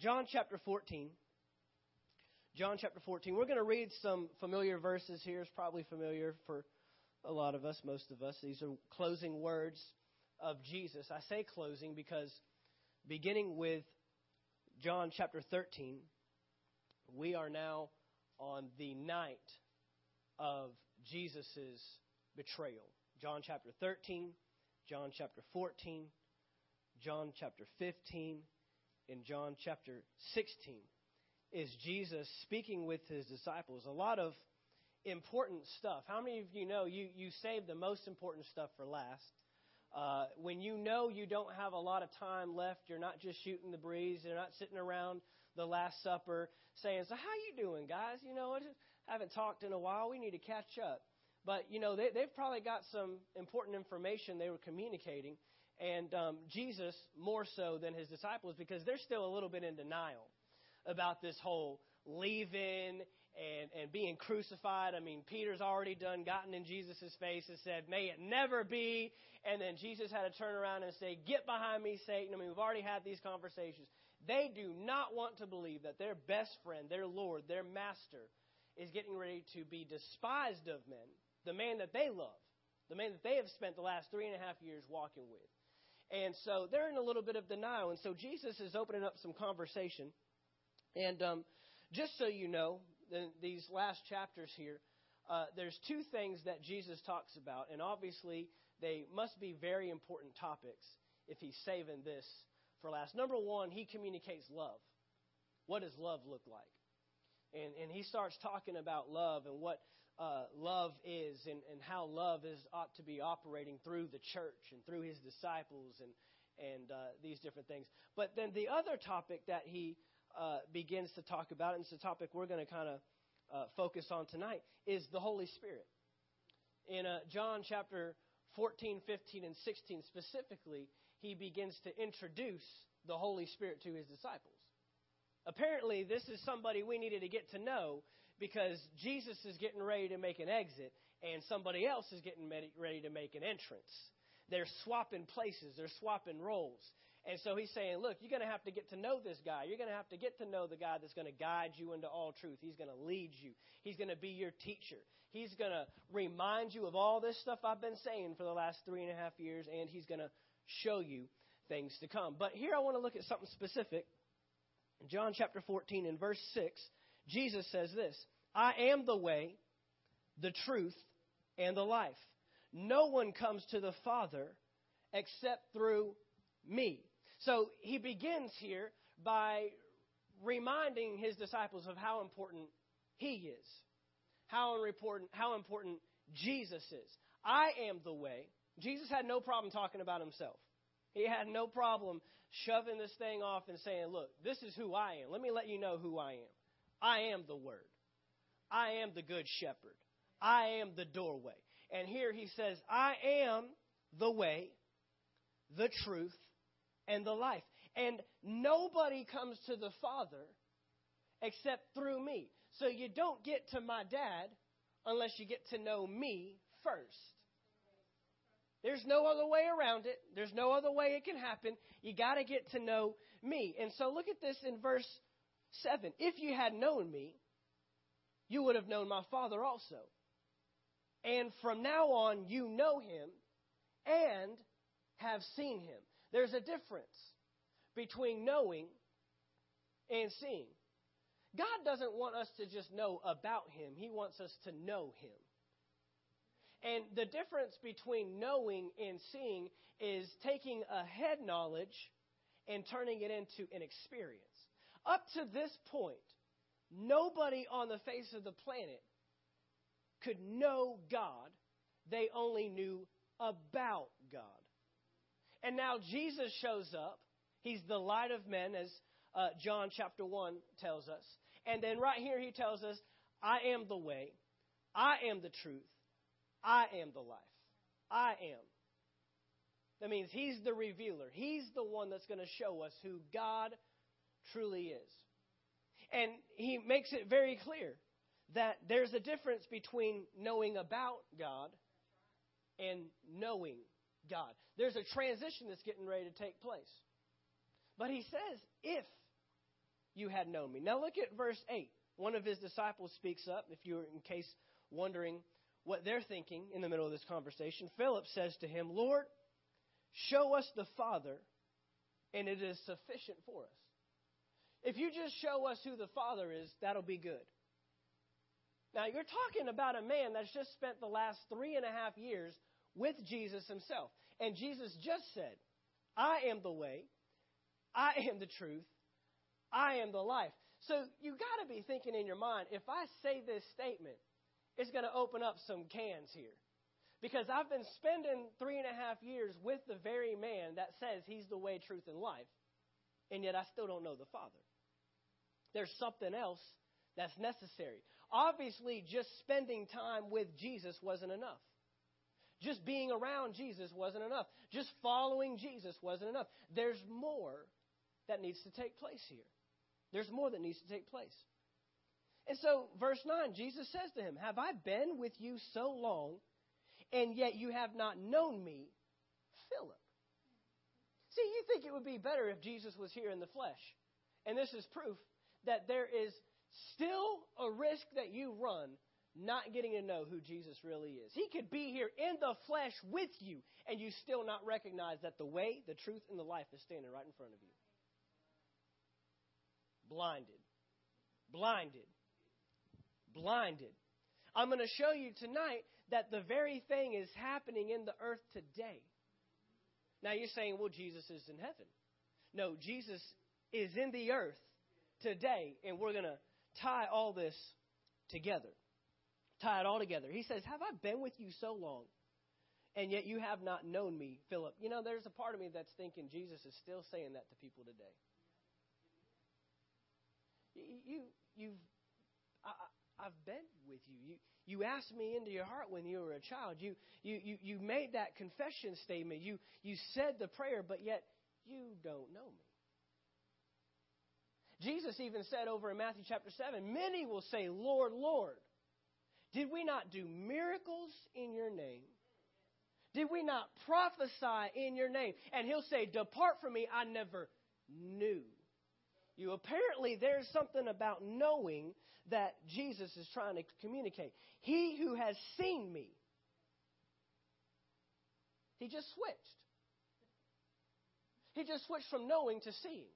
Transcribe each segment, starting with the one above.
John chapter 14. John chapter 14. We're going to read some familiar verses here. It's probably familiar for a lot of us, most of us. These are closing words of Jesus. I say closing because beginning with John chapter 13, we are now on the night of Jesus' betrayal. John chapter 13, John chapter 14, John chapter 15, and John chapter 16 is Jesus speaking with his disciples. A lot of important stuff. How many of you know you, you save the most important stuff for last? Uh, when you know you don't have a lot of time left, you're not just shooting the breeze. You're not sitting around the Last Supper saying, "So how you doing, guys? You know, I haven't talked in a while. We need to catch up." But you know, they, they've probably got some important information they were communicating, and um, Jesus more so than his disciples because they're still a little bit in denial about this whole leaving and, and being crucified. I mean, Peter's already done gotten in Jesus' face and said, May it never be. And then Jesus had to turn around and say, Get behind me, Satan. I mean, we've already had these conversations. They do not want to believe that their best friend, their Lord, their master, is getting ready to be despised of men, the man that they love, the man that they have spent the last three and a half years walking with. And so they're in a little bit of denial. And so Jesus is opening up some conversation. And um, just so you know, in these last chapters here, uh, there's two things that Jesus talks about, and obviously they must be very important topics if he's saving this for last. Number one, he communicates love. What does love look like? And, and he starts talking about love and what uh, love is and, and how love is ought to be operating through the church and through his disciples and, and uh, these different things. But then the other topic that he uh, begins to talk about, and it's a topic we're going to kind of uh, focus on tonight, is the Holy Spirit. In uh, John chapter 14, 15, and 16 specifically, he begins to introduce the Holy Spirit to his disciples. Apparently, this is somebody we needed to get to know because Jesus is getting ready to make an exit and somebody else is getting ready to make an entrance. They're swapping places, they're swapping roles. And so he's saying, look, you're going to have to get to know this guy. You're going to have to get to know the guy that's going to guide you into all truth. He's going to lead you. He's going to be your teacher. He's going to remind you of all this stuff I've been saying for the last three and a half years, and he's going to show you things to come. But here I want to look at something specific. John chapter 14 and verse 6, Jesus says this I am the way, the truth, and the life. No one comes to the Father except through me. So he begins here by reminding his disciples of how important he is, how important, how important Jesus is. I am the way. Jesus had no problem talking about himself. He had no problem shoving this thing off and saying, Look, this is who I am. Let me let you know who I am. I am the Word. I am the Good Shepherd. I am the doorway. And here he says, I am the way, the truth, and the life. And nobody comes to the Father except through me. So you don't get to my dad unless you get to know me first. There's no other way around it. There's no other way it can happen. You got to get to know me. And so look at this in verse 7. If you had known me, you would have known my Father also. And from now on, you know him and have seen him. There's a difference between knowing and seeing. God doesn't want us to just know about Him, He wants us to know Him. And the difference between knowing and seeing is taking a head knowledge and turning it into an experience. Up to this point, nobody on the face of the planet could know God, they only knew about God. And now Jesus shows up. He's the light of men, as uh, John chapter 1 tells us. And then right here, he tells us, I am the way, I am the truth, I am the life. I am. That means he's the revealer. He's the one that's going to show us who God truly is. And he makes it very clear that there's a difference between knowing about God and knowing God. There's a transition that's getting ready to take place. But he says, if you had known me. Now look at verse 8. One of his disciples speaks up, if you're in case wondering what they're thinking in the middle of this conversation. Philip says to him, Lord, show us the Father, and it is sufficient for us. If you just show us who the Father is, that'll be good. Now, you're talking about a man that's just spent the last three and a half years with Jesus himself. And Jesus just said, I am the way, I am the truth, I am the life. So you got to be thinking in your mind, if I say this statement, it's going to open up some cans here. Because I've been spending three and a half years with the very man that says he's the way, truth, and life, and yet I still don't know the Father. There's something else that's necessary. Obviously, just spending time with Jesus wasn't enough. Just being around Jesus wasn't enough. Just following Jesus wasn't enough. There's more that needs to take place here. There's more that needs to take place. And so, verse 9, Jesus says to him, Have I been with you so long, and yet you have not known me, Philip? See, you think it would be better if Jesus was here in the flesh. And this is proof that there is still a risk that you run not getting to know who Jesus really is. He could be here in the flesh with you, and you still not recognize that the way, the truth, and the life is standing right in front of you. Blinded. Blinded. Blinded. I'm going to show you tonight that the very thing is happening in the earth today. Now you're saying, well, Jesus is in heaven. No, Jesus is in the earth today, and we're going to tie all this together. Tie it all together. He says, Have I been with you so long, and yet you have not known me, Philip? You know, there's a part of me that's thinking Jesus is still saying that to people today. You, you've, I, I've been with you. You, you asked me into your heart when you were a child. You, you, you, you made that confession statement. You, you said the prayer, but yet you don't know me. Jesus even said over in Matthew chapter 7 Many will say, Lord, Lord, did we not do miracles in your name? Did we not prophesy in your name? And he'll say, Depart from me, I never knew you. Apparently, there's something about knowing that Jesus is trying to communicate. He who has seen me, he just switched. He just switched from knowing to seeing.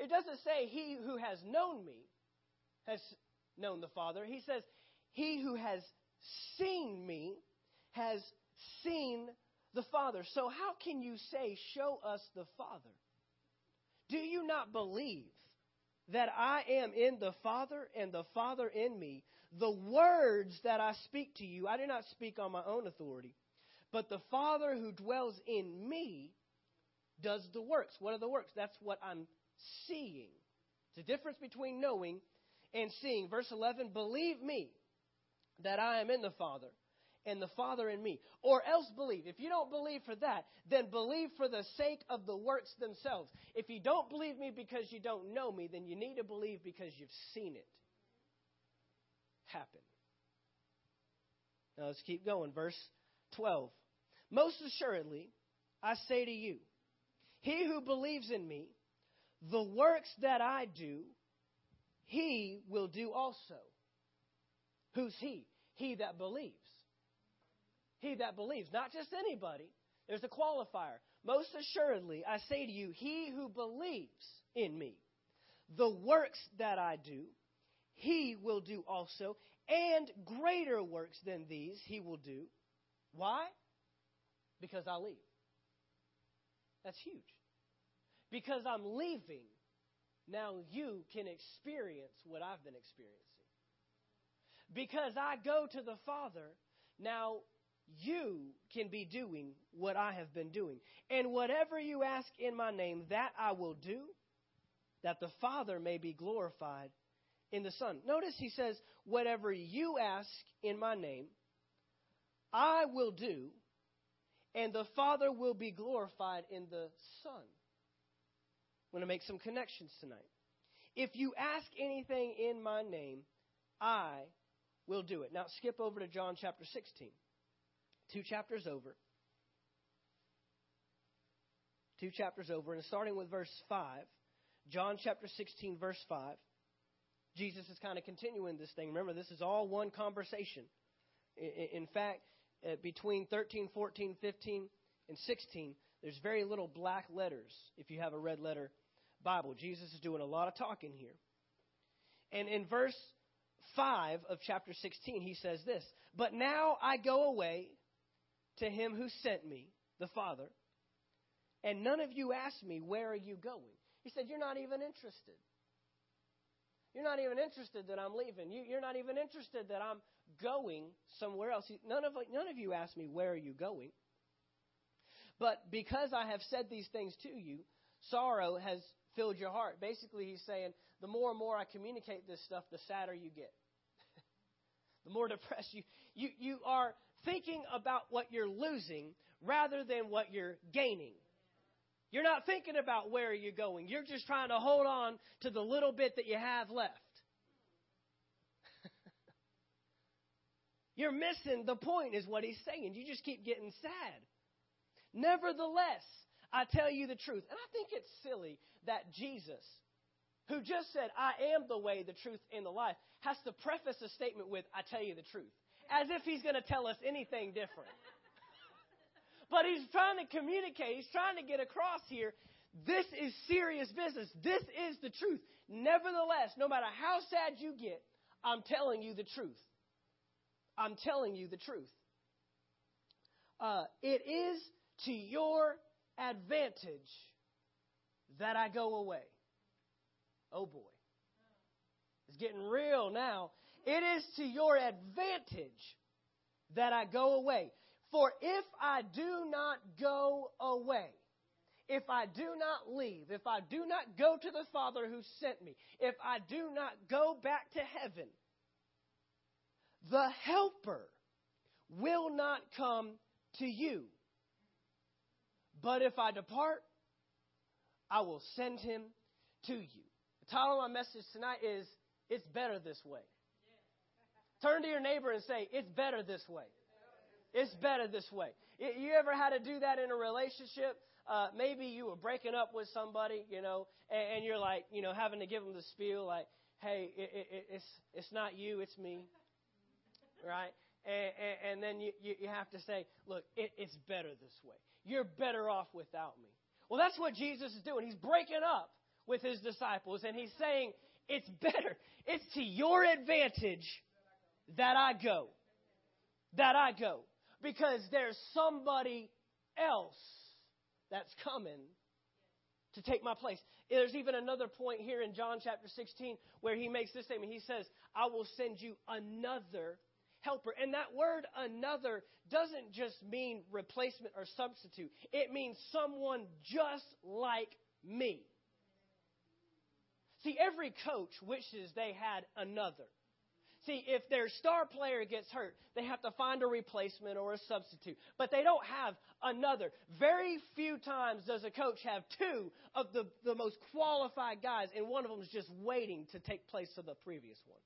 It doesn't say he who has known me has known the Father. He says, He who has seen me has seen the Father. So, how can you say, Show us the Father? Do you not believe that I am in the Father and the Father in me? The words that I speak to you, I do not speak on my own authority, but the Father who dwells in me does the works. What are the works? That's what I'm seeing. It's a difference between knowing and seeing. Verse 11 Believe me that I am in the Father and the Father in me. Or else believe. If you don't believe for that, then believe for the sake of the works themselves. If you don't believe me because you don't know me, then you need to believe because you've seen it happen. Now let's keep going. Verse 12. Most assuredly, I say to you, he who believes in me, the works that I do, he will do also. Who's he? He that believes. He that believes. Not just anybody. There's a qualifier. Most assuredly, I say to you, he who believes in me, the works that I do, he will do also, and greater works than these he will do. Why? Because I leave. That's huge. Because I'm leaving, now you can experience what I've been experiencing. Because I go to the Father, now you can be doing what I have been doing. And whatever you ask in my name, that I will do, that the Father may be glorified in the Son. Notice he says, whatever you ask in my name, I will do, and the Father will be glorified in the Son. I'm going to make some connections tonight. If you ask anything in my name, I will do it. Now skip over to John chapter 16. Two chapters over. Two chapters over, and starting with verse 5, John chapter 16, verse 5. Jesus is kind of continuing this thing. Remember, this is all one conversation. In fact, uh, between 13, 14, 15, and 16, there's very little black letters if you have a red letter Bible. Jesus is doing a lot of talking here. And in verse 5 of chapter 16, he says this But now I go away to him who sent me, the Father, and none of you ask me, Where are you going? He said, You're not even interested. You're not even interested that I'm leaving. You, are not even interested that I'm going somewhere else. None of, none of you ask me, Where are you going? But because I have said these things to you, sorrow has filled your heart. Basically, he's saying, The more and more I communicate this stuff, the sadder you get. the more depressed you, you. You are thinking about what you're losing rather than what you're gaining. You're not thinking about where you're going. You're just trying to hold on to the little bit that you have left. You're missing the point, is what he's saying. You just keep getting sad. Nevertheless, I tell you the truth. And I think it's silly that Jesus, who just said, I am the way, the truth, and the life, has to preface a statement with, I tell you the truth. As if he's going to tell us anything different. But he's trying to communicate, he's trying to get across here. This is serious business. This is the truth. Nevertheless, no matter how sad you get, I'm telling you the truth. I'm telling you the truth. Uh, it is to your advantage that I go away. Oh boy. It's getting real now. It is to your advantage that I go away. For if I do not go away, if I do not leave, if I do not go to the Father who sent me, if I do not go back to heaven, the Helper will not come to you. But if I depart, I will send him to you. The title of my message tonight is It's Better This Way. Turn to your neighbor and say, It's better this way. It's better this way. You ever had to do that in a relationship? Uh, maybe you were breaking up with somebody, you know, and, and you're like, you know, having to give them the spiel, like, "Hey, it, it, it's it's not you, it's me," right? And, and, and then you, you, have to say, "Look, it, it's better this way. You're better off without me." Well, that's what Jesus is doing. He's breaking up with his disciples, and he's saying, "It's better. It's to your advantage that I go. That I go." because there's somebody else that's coming to take my place. There's even another point here in John chapter 16 where he makes this statement. He says, I will send you another helper. And that word another doesn't just mean replacement or substitute, it means someone just like me. See, every coach wishes they had another. See, if their star player gets hurt, they have to find a replacement or a substitute. But they don't have another. Very few times does a coach have two of the, the most qualified guys, and one of them is just waiting to take place of the previous one.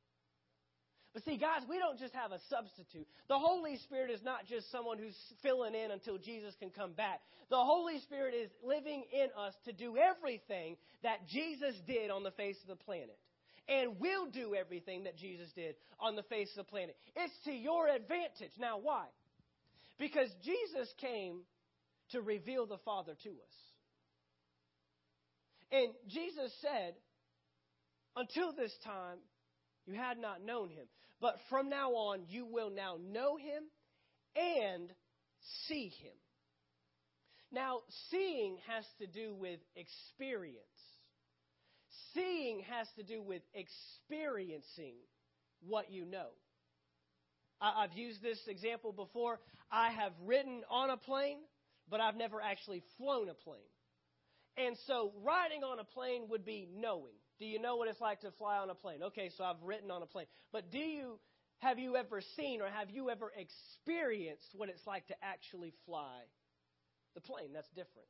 But see, guys, we don't just have a substitute. The Holy Spirit is not just someone who's filling in until Jesus can come back. The Holy Spirit is living in us to do everything that Jesus did on the face of the planet and will do everything that Jesus did on the face of the planet. It's to your advantage. Now, why? Because Jesus came to reveal the Father to us. And Jesus said, Until this time, you had not known him. But from now on, you will now know him and see him. Now, seeing has to do with experience. Seeing has to do with experiencing what you know. I've used this example before. I have ridden on a plane, but I've never actually flown a plane. And so riding on a plane would be knowing. Do you know what it's like to fly on a plane? Okay, so I've written on a plane. But do you have you ever seen or have you ever experienced what it's like to actually fly the plane? That's different.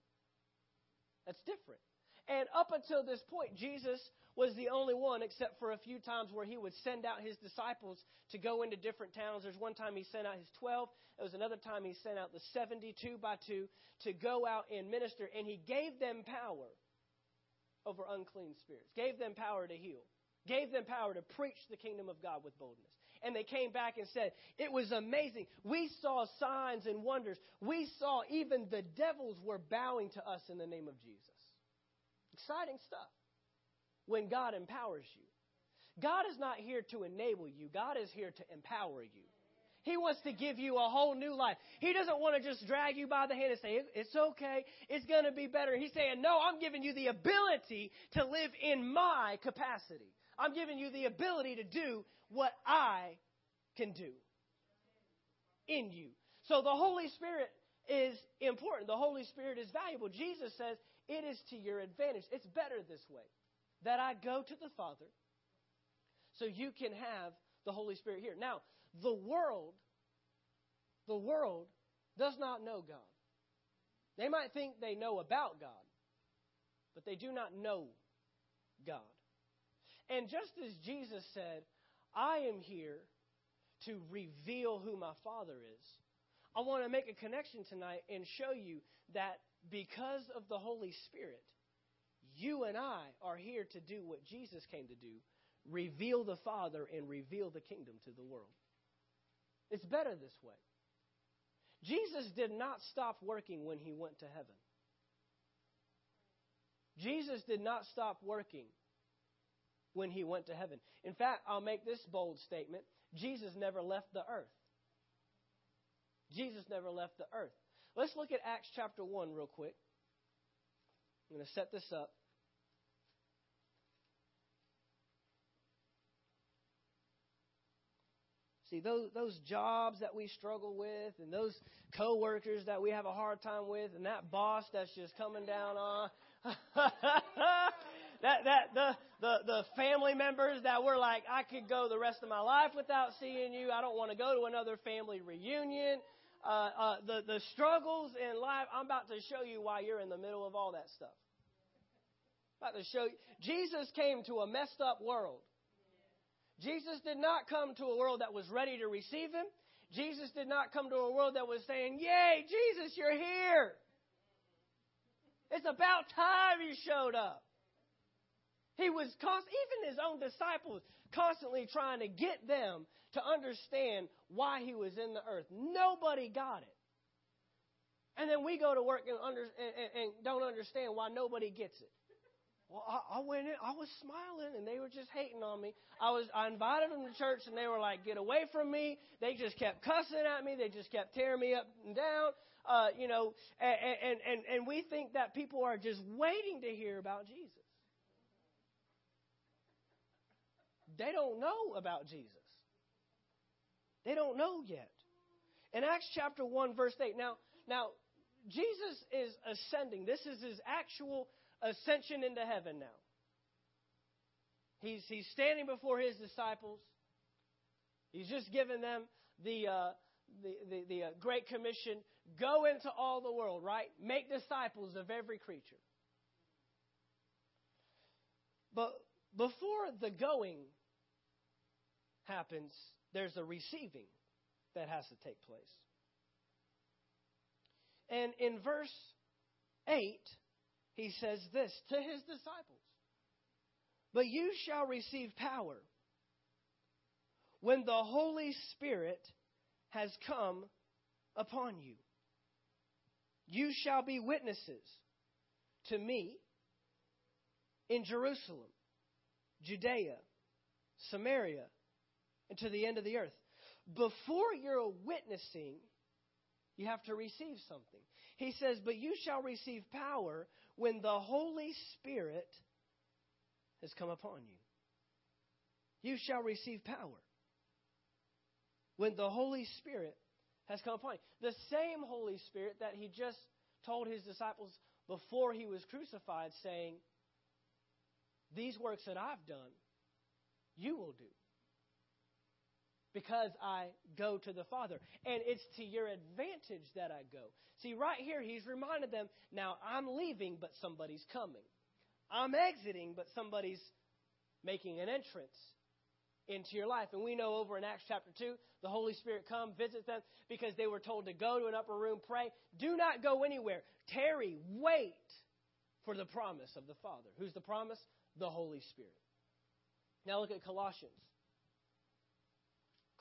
That's different. And up until this point, Jesus was the only one, except for a few times where he would send out his disciples to go into different towns. There's one time he sent out his 12. There was another time he sent out the 72 by two to go out and minister. And he gave them power over unclean spirits, gave them power to heal, gave them power to preach the kingdom of God with boldness. And they came back and said, It was amazing. We saw signs and wonders. We saw even the devils were bowing to us in the name of Jesus. Exciting stuff when God empowers you. God is not here to enable you, God is here to empower you. He wants to give you a whole new life. He doesn't want to just drag you by the hand and say, It's okay, it's going to be better. He's saying, No, I'm giving you the ability to live in my capacity. I'm giving you the ability to do what I can do in you. So the Holy Spirit is important. The Holy Spirit is valuable. Jesus says it is to your advantage. It's better this way that I go to the Father so you can have the Holy Spirit here. Now, the world, the world does not know God. They might think they know about God, but they do not know God. And just as Jesus said, I am here to reveal who my Father is, I want to make a connection tonight and show you that because of the Holy Spirit, you and I are here to do what Jesus came to do reveal the Father and reveal the kingdom to the world. It's better this way. Jesus did not stop working when he went to heaven. Jesus did not stop working when he went to heaven. In fact, I'll make this bold statement Jesus never left the earth. Jesus never left the earth. Let's look at Acts chapter 1 real quick. I'm going to set this up. See, those, those jobs that we struggle with, and those coworkers that we have a hard time with, and that boss that's just coming down on. that that the, the the family members that were like, I could go the rest of my life without seeing you. I don't want to go to another family reunion. Uh, uh, the the struggles in life. I'm about to show you why you're in the middle of all that stuff. I'm about to show you. Jesus came to a messed up world. Jesus did not come to a world that was ready to receive him. Jesus did not come to a world that was saying, Yay, Jesus, you're here. It's about time you showed up. He was const- even his own disciples constantly trying to get them to understand why he was in the earth. Nobody got it. And then we go to work and, under, and, and don't understand why nobody gets it. Well, I, I went in, I was smiling, and they were just hating on me. I was, I invited them to church, and they were like, "Get away from me!" They just kept cussing at me. They just kept tearing me up and down. Uh, you know, and, and and and we think that people are just waiting to hear about Jesus. They don't know about Jesus. They don't know yet. In Acts chapter 1, verse 8, now, now Jesus is ascending. This is his actual ascension into heaven now. He's, he's standing before his disciples. He's just given them the, uh, the, the, the uh, Great Commission go into all the world, right? Make disciples of every creature. But before the going happens, there's a receiving that has to take place. And in verse 8, he says this to his disciples But you shall receive power when the Holy Spirit has come upon you. You shall be witnesses to me in Jerusalem, Judea, Samaria, and to the end of the earth. Before you're witnessing, you have to receive something. He says, But you shall receive power when the Holy Spirit has come upon you. You shall receive power when the Holy Spirit has come upon you. The same Holy Spirit that he just told his disciples before he was crucified, saying, These works that I've done, you will do because I go to the Father. And it's to your advantage that I go. See, right here, he's reminded them now I'm leaving, but somebody's coming. I'm exiting, but somebody's making an entrance into your life. And we know over in Acts chapter 2, the Holy Spirit come, visit them because they were told to go to an upper room, pray. Do not go anywhere. Tarry, wait for the promise of the Father. Who's the promise? The Holy Spirit. Now look at Colossians.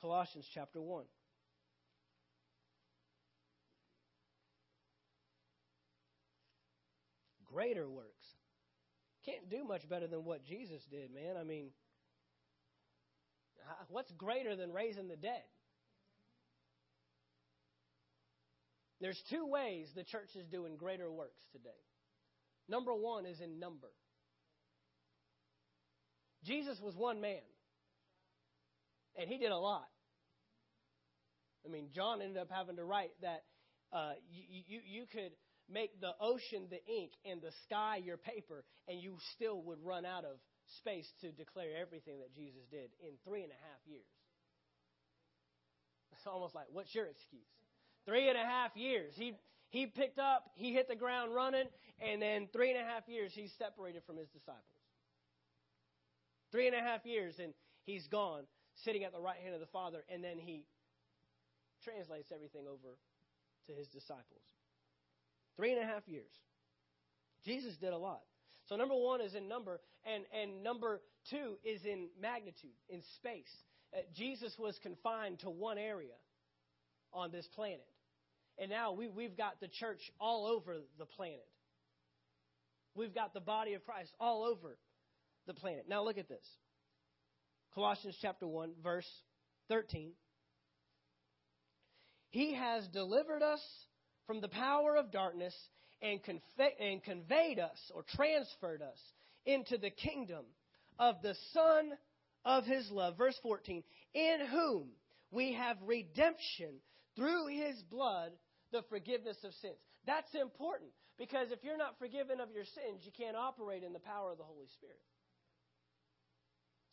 Colossians chapter 1. Greater works. Can't do much better than what Jesus did, man. I mean, what's greater than raising the dead? There's two ways the church is doing greater works today. Number one is in number. Jesus was one man, and he did a lot. I mean, John ended up having to write that uh, you, you, you could make the ocean the ink and the sky your paper, and you still would run out of space to declare everything that Jesus did in three and a half years. It's almost like, what's your excuse? Three and a half years. He he picked up, he hit the ground running, and then three and a half years he's separated from his disciples. Three and a half years, and he's gone, sitting at the right hand of the Father, and then he translates everything over to his disciples. Three and a half years. Jesus did a lot. So number one is in number, and, and number two is in magnitude, in space. Uh, Jesus was confined to one area on this planet. And now we, we've got the church all over the planet. We've got the body of Christ all over the planet. Now look at this. Colossians chapter 1, verse 13. He has delivered us from the power of darkness and, conveyed us or transferred us into the kingdom of the Son of His love. Verse 14. In whom we have redemption through His blood, the forgiveness of sins. That's important because if you're not forgiven of your sins, you can't operate in the power of the Holy Spirit.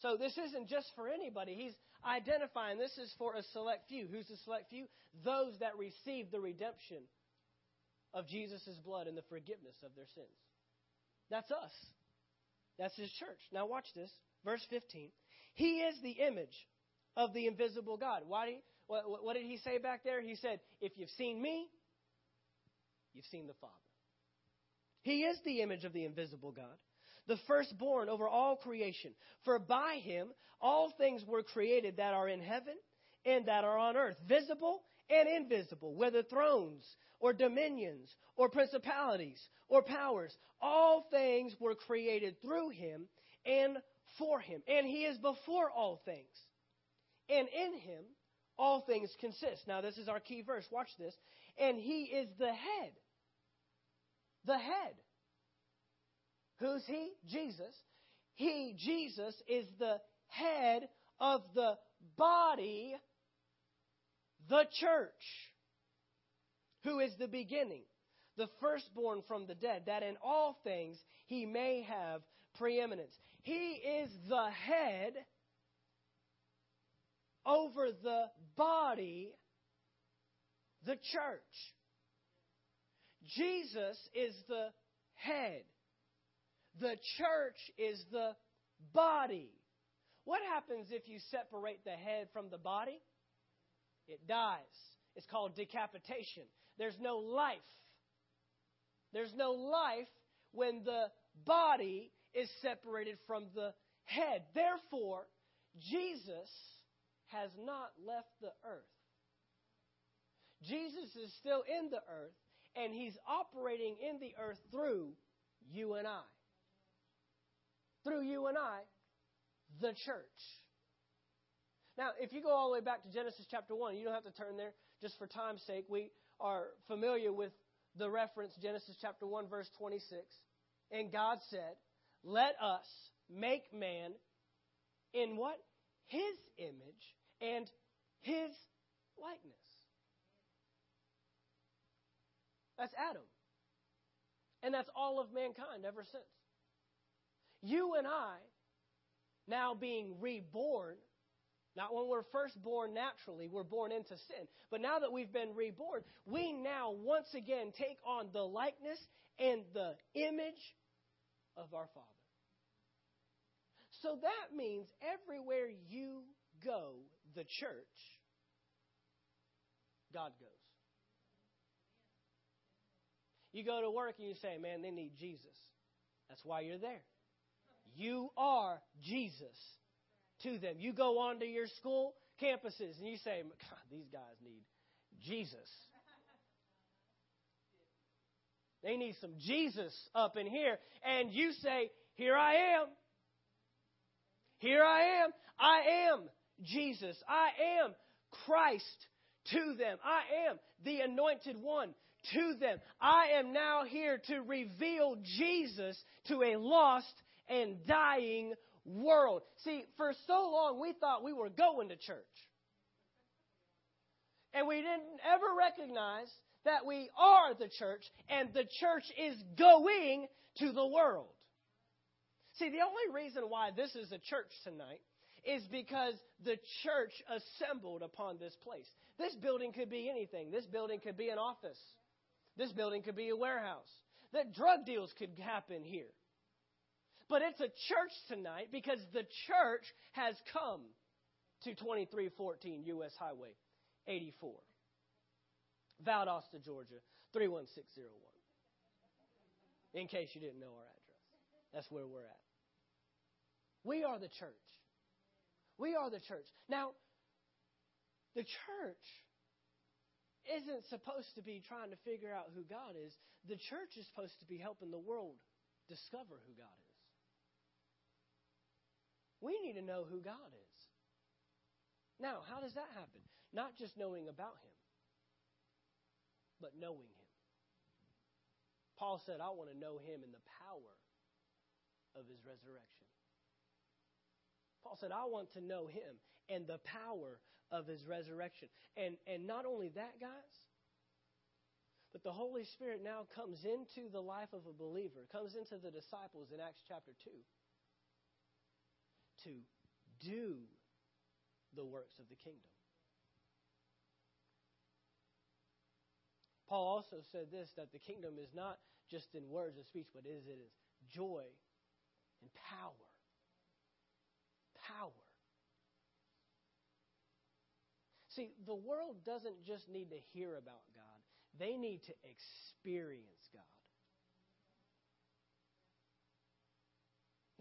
So this isn't just for anybody. He's identifying this is for a select few. Who's the select few? Those that receive the redemption of Jesus' blood and the forgiveness of their sins. That's us. That's his church. Now watch this. Verse 15. He is the image of the invisible God. Why what, what did he say back there? He said, If you've seen me, you've seen the Father. He is the image of the invisible God, the firstborn over all creation. For by him all things were created that are in heaven and that are on earth, visible and invisible, whether thrones or dominions or principalities or powers. All things were created through him and for him. And he is before all things. And in him all things consist. Now, this is our key verse. Watch this. And he is the head. The head. Who's he? Jesus. He, Jesus, is the head of the body, the church, who is the beginning, the firstborn from the dead, that in all things he may have preeminence. He is the head over the body, the church. Jesus is the head. The church is the body. What happens if you separate the head from the body? It dies. It's called decapitation. There's no life. There's no life when the body is separated from the head. Therefore, Jesus has not left the earth. Jesus is still in the earth, and he's operating in the earth through you and I. Through you and I, the church. Now, if you go all the way back to Genesis chapter 1, you don't have to turn there just for time's sake. We are familiar with the reference, Genesis chapter 1, verse 26. And God said, Let us make man in what? His image and his likeness. That's Adam. And that's all of mankind ever since. You and I, now being reborn, not when we're first born naturally, we're born into sin. But now that we've been reborn, we now once again take on the likeness and the image of our Father. So that means everywhere you go, the church, God goes. You go to work and you say, man, they need Jesus. That's why you're there. You are Jesus to them. You go onto your school campuses and you say, God, these guys need Jesus. They need some Jesus up in here. And you say, Here I am. Here I am. I am Jesus. I am Christ to them. I am the anointed one to them. I am now here to reveal Jesus to a lost and dying world. See, for so long we thought we were going to church. And we didn't ever recognize that we are the church and the church is going to the world. See, the only reason why this is a church tonight is because the church assembled upon this place. This building could be anything. This building could be an office. This building could be a warehouse. That drug deals could happen here. But it's a church tonight because the church has come to 2314 U.S. Highway 84. Valdosta, Georgia, 31601. In case you didn't know our address, that's where we're at. We are the church. We are the church. Now, the church isn't supposed to be trying to figure out who God is. The church is supposed to be helping the world discover who God is. We need to know who God is. Now, how does that happen? Not just knowing about Him, but knowing Him. Paul said, I want to know Him in the power of His resurrection. Paul said, I want to know Him and the power of His resurrection. And, and not only that, guys, but the Holy Spirit now comes into the life of a believer, comes into the disciples in Acts chapter 2 to do the works of the kingdom. Paul also said this that the kingdom is not just in words and speech, but it is, it is joy and power. Power. See, the world doesn't just need to hear about God, they need to experience God.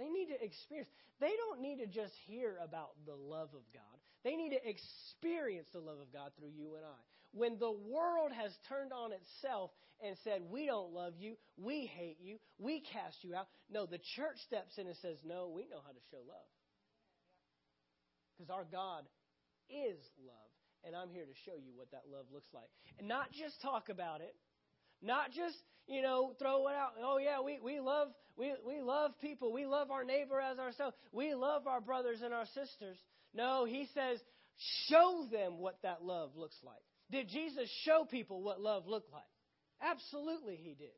They need to experience. They don't need to just hear about the love of God. They need to experience the love of God through you and I. When the world has turned on itself and said, We don't love you, we hate you, we cast you out. No, the church steps in and says, No, we know how to show love. Because our God is love. And I'm here to show you what that love looks like. And not just talk about it, not just, you know, throw it out. Oh yeah, we, we love we, we love people. We love our neighbor as ourselves. We love our brothers and our sisters. No, he says, show them what that love looks like. Did Jesus show people what love looked like? Absolutely, he did.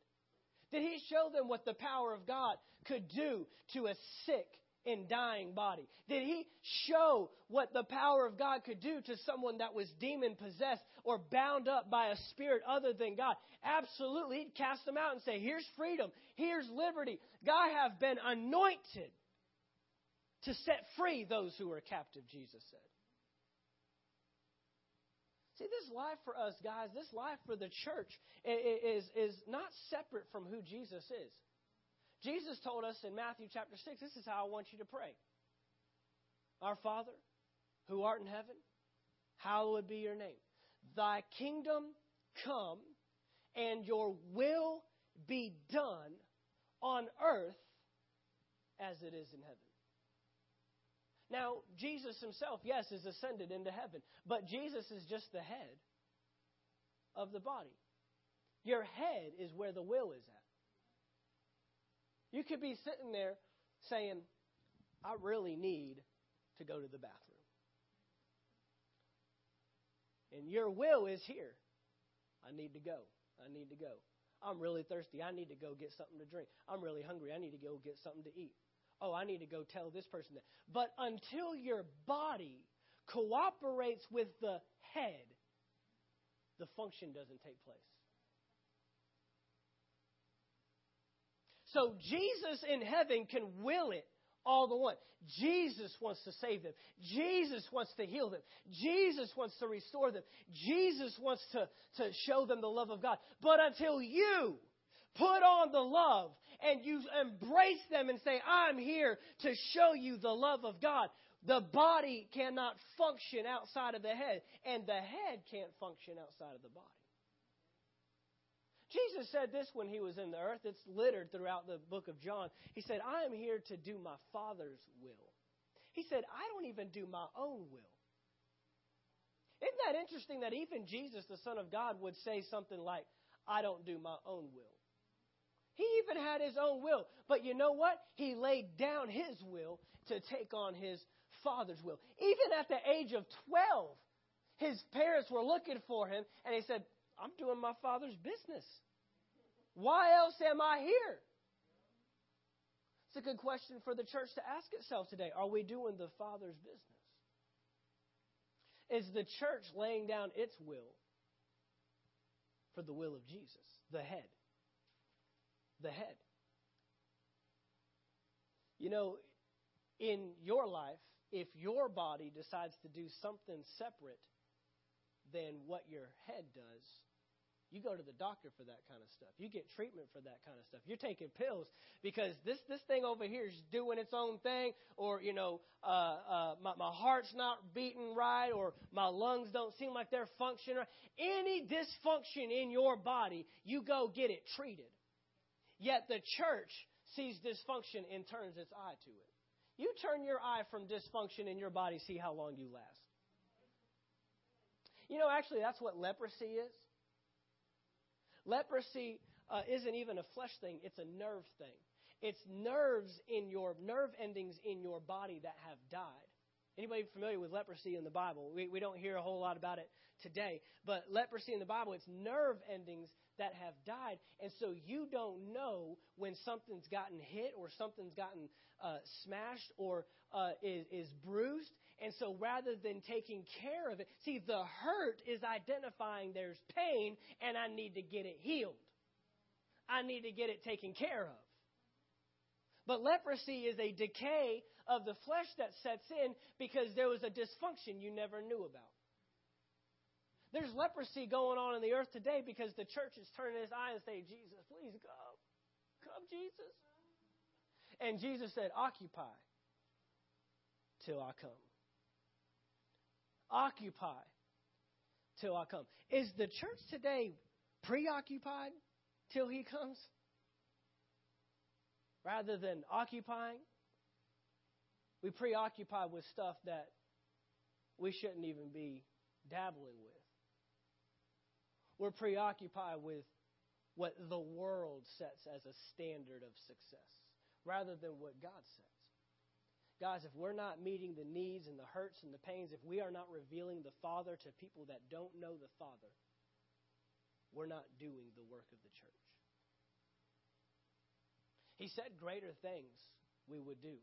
Did he show them what the power of God could do to a sick and dying body? Did he show what the power of God could do to someone that was demon possessed or bound up by a spirit other than God? Absolutely. He'd cast them out and say, Here's freedom. Here's liberty. God have been anointed to set free those who are captive, Jesus said. See, this life for us, guys, this life for the church is, is not separate from who Jesus is. Jesus told us in Matthew chapter 6, this is how I want you to pray. Our Father, who art in heaven, hallowed be your name. Thy kingdom come, and your will be done on earth as it is in heaven. Now, Jesus himself, yes, is ascended into heaven, but Jesus is just the head of the body. Your head is where the will is at. You could be sitting there saying, I really need to go to the bathroom. And your will is here. I need to go. I need to go. I'm really thirsty. I need to go get something to drink. I'm really hungry. I need to go get something to eat oh, I need to go tell this person that. But until your body cooperates with the head, the function doesn't take place. So Jesus in heaven can will it all the one. Jesus wants to save them. Jesus wants to heal them. Jesus wants to restore them. Jesus wants to, to show them the love of God. But until you put on the love and you embrace them and say, I'm here to show you the love of God, the body cannot function outside of the head, and the head can't function outside of the body. Jesus said this when he was in the earth. It's littered throughout the book of John. He said, I am here to do my Father's will. He said, I don't even do my own will. Isn't that interesting that even Jesus, the Son of God, would say something like, I don't do my own will? He even had his own will. But you know what? He laid down his will to take on his Father's will. Even at the age of 12, his parents were looking for him, and he said, I'm doing my Father's business. Why else am I here? It's a good question for the church to ask itself today. Are we doing the Father's business? Is the church laying down its will for the will of Jesus, the head? The head. You know, in your life, if your body decides to do something separate than what your head does, you go to the doctor for that kind of stuff. You get treatment for that kind of stuff. You're taking pills because this this thing over here is doing its own thing, or you know, uh, uh, my my heart's not beating right, or my lungs don't seem like they're functioning. Any dysfunction in your body, you go get it treated. Yet the church sees dysfunction and turns its eye to it. You turn your eye from dysfunction in your body, see how long you last. You know, actually, that's what leprosy is. Leprosy uh, isn't even a flesh thing, it's a nerve thing. It's nerves in your nerve endings in your body that have died. Anybody familiar with leprosy in the Bible? We, we don't hear a whole lot about it today, but leprosy in the Bible, it's nerve endings that have died. And so you don't know when something's gotten hit or something's gotten uh, smashed or uh, is, is bruised. And so rather than taking care of it, see, the hurt is identifying there's pain and I need to get it healed. I need to get it taken care of. But leprosy is a decay of the flesh that sets in because there was a dysfunction you never knew about. There's leprosy going on in the earth today because the church is turning its eye and saying, Jesus, please come. Come, Jesus. And Jesus said, Occupy till I come occupy till I come. Is the church today preoccupied till he comes? Rather than occupying? We preoccupy with stuff that we shouldn't even be dabbling with. We're preoccupied with what the world sets as a standard of success rather than what God sets. Guys, if we're not meeting the needs and the hurts and the pains, if we are not revealing the Father to people that don't know the Father, we're not doing the work of the church. He said greater things we would do.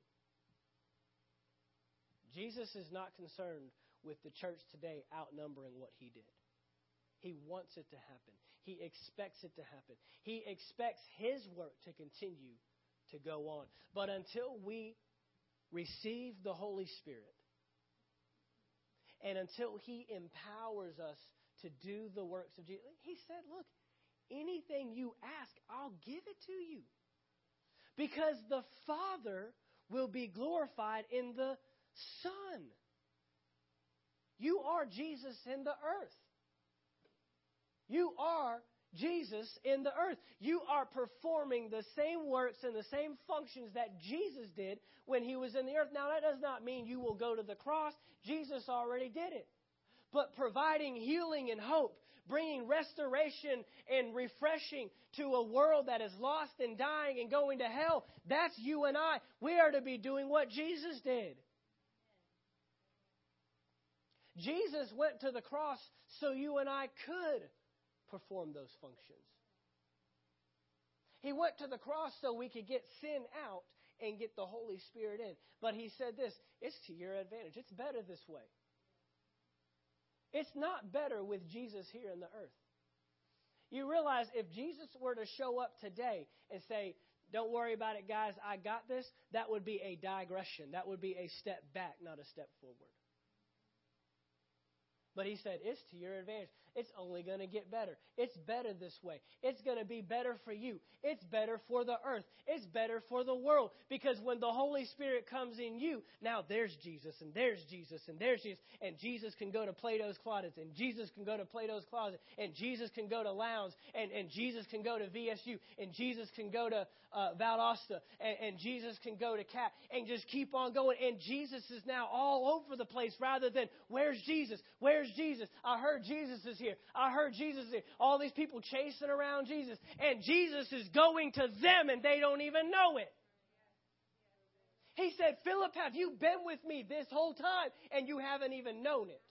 Jesus is not concerned with the church today outnumbering what he did. He wants it to happen. He expects it to happen. He expects his work to continue to go on. But until we receive the Holy Spirit. And until He empowers us to do the works of Jesus, He said, Look, anything you ask, I'll give it to you. Because the Father will be glorified in the Son. You are Jesus in the earth. You are Jesus in the earth. You are performing the same works and the same functions that Jesus did when he was in the earth. Now, that does not mean you will go to the cross. Jesus already did it. But providing healing and hope, bringing restoration and refreshing to a world that is lost and dying and going to hell, that's you and I. We are to be doing what Jesus did. Jesus went to the cross so you and I could perform those functions. He went to the cross so we could get sin out and get the Holy Spirit in. But he said this it's to your advantage. It's better this way. It's not better with Jesus here in the earth. You realize if Jesus were to show up today and say, Don't worry about it, guys, I got this, that would be a digression. That would be a step back, not a step forward. But he said, It's to your advantage. It's only going to get better. It's better this way. It's going to be better for you. It's better for the earth. It's better for the world. Because when the Holy Spirit comes in you, now there's Jesus, and there's Jesus, and there's Jesus. And Jesus can go to Plato's closet, and Jesus can go to Plato's closet, and Jesus can go to Lowndes, and, and Jesus can go to VSU, and Jesus can go to uh, Valdosta, and, and Jesus can go to Cat, and just keep on going. And Jesus is now all over the place rather than, where's Jesus? Where's Jesus? I heard Jesus is here. I heard Jesus here. All these people chasing around Jesus, and Jesus is going to them, and they don't even know it. He said, Philip, have you been with me this whole time and you haven't even known it?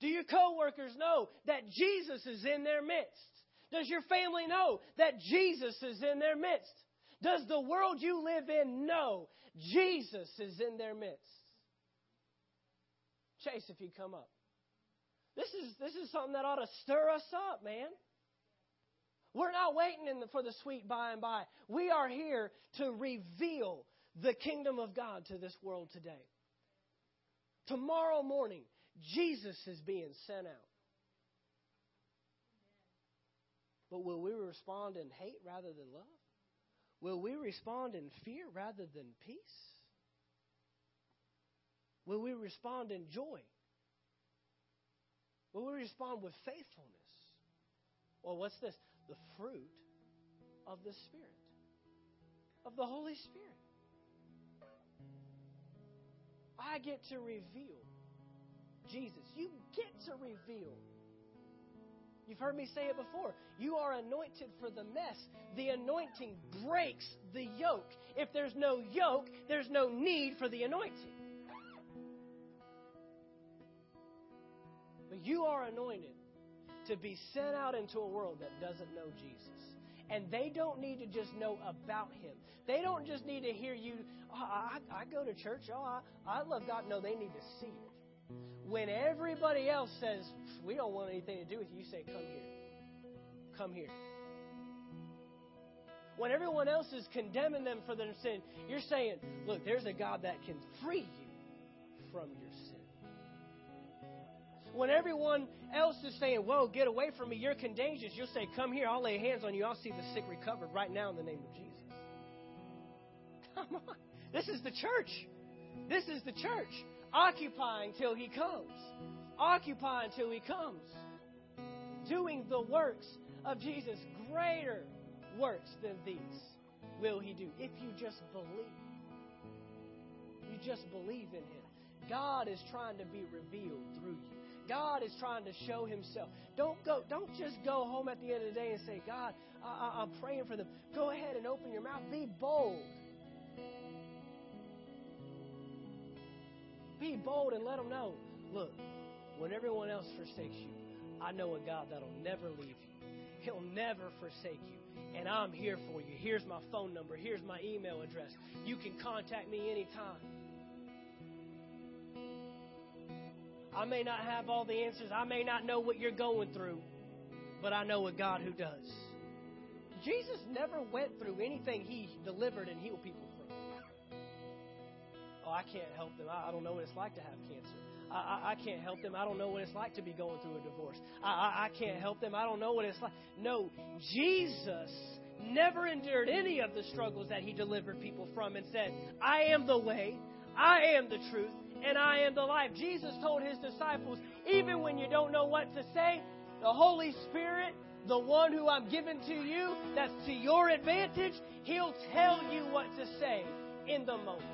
Do your coworkers know that Jesus is in their midst? Does your family know that Jesus is in their midst? Does the world you live in know Jesus is in their midst? Chase, if you come up. This is, this is something that ought to stir us up, man. We're not waiting the, for the sweet by and by. We are here to reveal the kingdom of God to this world today. Tomorrow morning, Jesus is being sent out. But will we respond in hate rather than love? Will we respond in fear rather than peace? Will we respond in joy? Will we respond with faithfulness? Well, what's this? The fruit of the Spirit, of the Holy Spirit. I get to reveal Jesus. You get to reveal You've heard me say it before. You are anointed for the mess. The anointing breaks the yoke. If there's no yoke, there's no need for the anointing. You are anointed to be sent out into a world that doesn't know Jesus. And they don't need to just know about Him. They don't just need to hear you, oh, I, I go to church, oh, I, I love God. No, they need to see it. When everybody else says, we don't want anything to do with you, you say, come here. Come here. When everyone else is condemning them for their sin, you're saying, look, there's a God that can free you from your. When everyone else is saying, whoa, get away from me, you're contagious, you'll say, come here, I'll lay hands on you, I'll see the sick recovered right now in the name of Jesus. Come on. This is the church. This is the church. Occupy until He comes. Occupy until He comes. Doing the works of Jesus, greater works than these will He do if you just believe. You just believe in Him. God is trying to be revealed through you. God is trying to show Himself. Don't go. Don't just go home at the end of the day and say, "God, I, am praying for them." Go ahead and open your mouth. Be bold. Be bold and let them know. Look, when everyone else forsakes you, I know a God that'll never leave you. He'll never forsake you. And I'm here for you. Here's my phone number. Here's my email address. You can contact me anytime. I may not have all the answers. I may not know what you're going through, but I know a God who does. Jesus never went through anything he delivered and healed people from. oh, I can't help them. I, don't know what it's like to have cancer. I, I, I can't help them. I don't know what it's like to be going through a divorce. I, I, I can't help them. I don't know what it's like. No, Jesus never endured any of the struggles that he delivered people from and said, I am the way, I am the truth, and I am the life. Jesus told his disciples, even when you don't know what to say, the Holy Spirit, the one who I'm giving to you, that's to your advantage, he'll tell you what to say in the moment.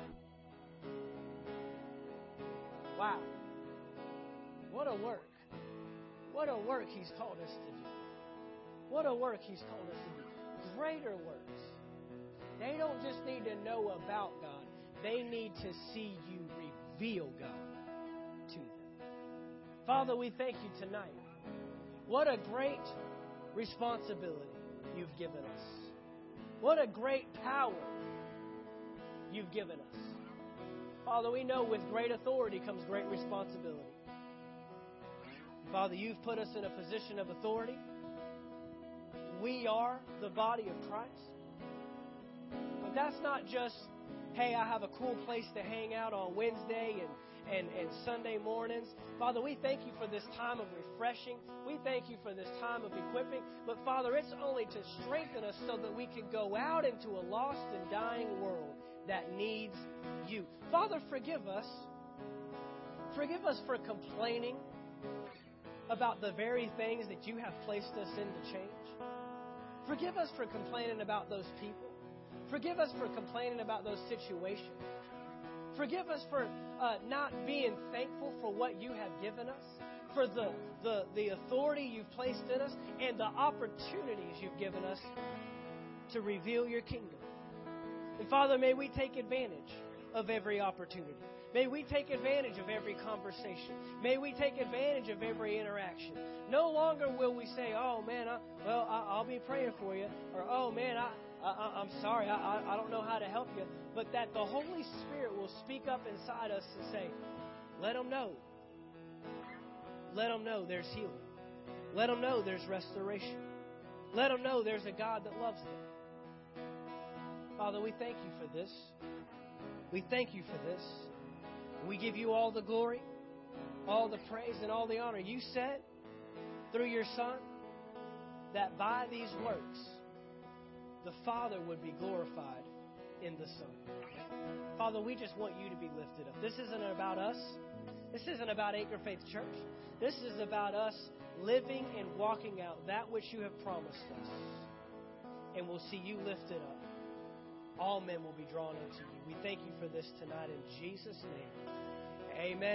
Wow. What a work. What a work He's called us to do. What a work He's called us to do. Greater works. They don't just need to know about God, they need to see you reveal God to them. Father, we thank you tonight. What a great responsibility you've given us. What a great power you've given us. Father, we know with great authority comes great responsibility. Father, you've put us in a position of authority. We are the body of Christ. But that's not just, hey, I have a cool place to hang out on Wednesday and, and, and Sunday mornings. Father, we thank you for this time of refreshing. We thank you for this time of equipping. But Father, it's only to strengthen us so that we can go out into a lost and dying world that needs you. Father, forgive us. Forgive us for complaining about the very things that you have placed us in to change. Forgive us for complaining about those people. Forgive us for complaining about those situations. Forgive us for uh, not being thankful for what you have given us, for the, the, the authority you've placed in us, and the opportunities you've given us to reveal your kingdom. And Father, may we take advantage of every opportunity. May we take advantage of every conversation. May we take advantage of every interaction. No longer will we say, "Oh man, I, well I, will be praying for you," or "Oh man, I, I, am sorry, I, I don't know how to help you." But that the Holy Spirit will speak up inside us and say, "Let them know. Let them know there's healing. Let them know there's restoration. Let them know there's a God that loves them." Father, we thank you for this. We thank you for this. We give you all the glory, all the praise, and all the honor. You said through your Son that by these works the Father would be glorified in the Son. Father, we just want you to be lifted up. This isn't about us. This isn't about Anchor Faith Church. This is about us living and walking out that which you have promised us. And we'll see you lifted up. All men will be drawn unto you. We thank you for this tonight in Jesus' name. Amen.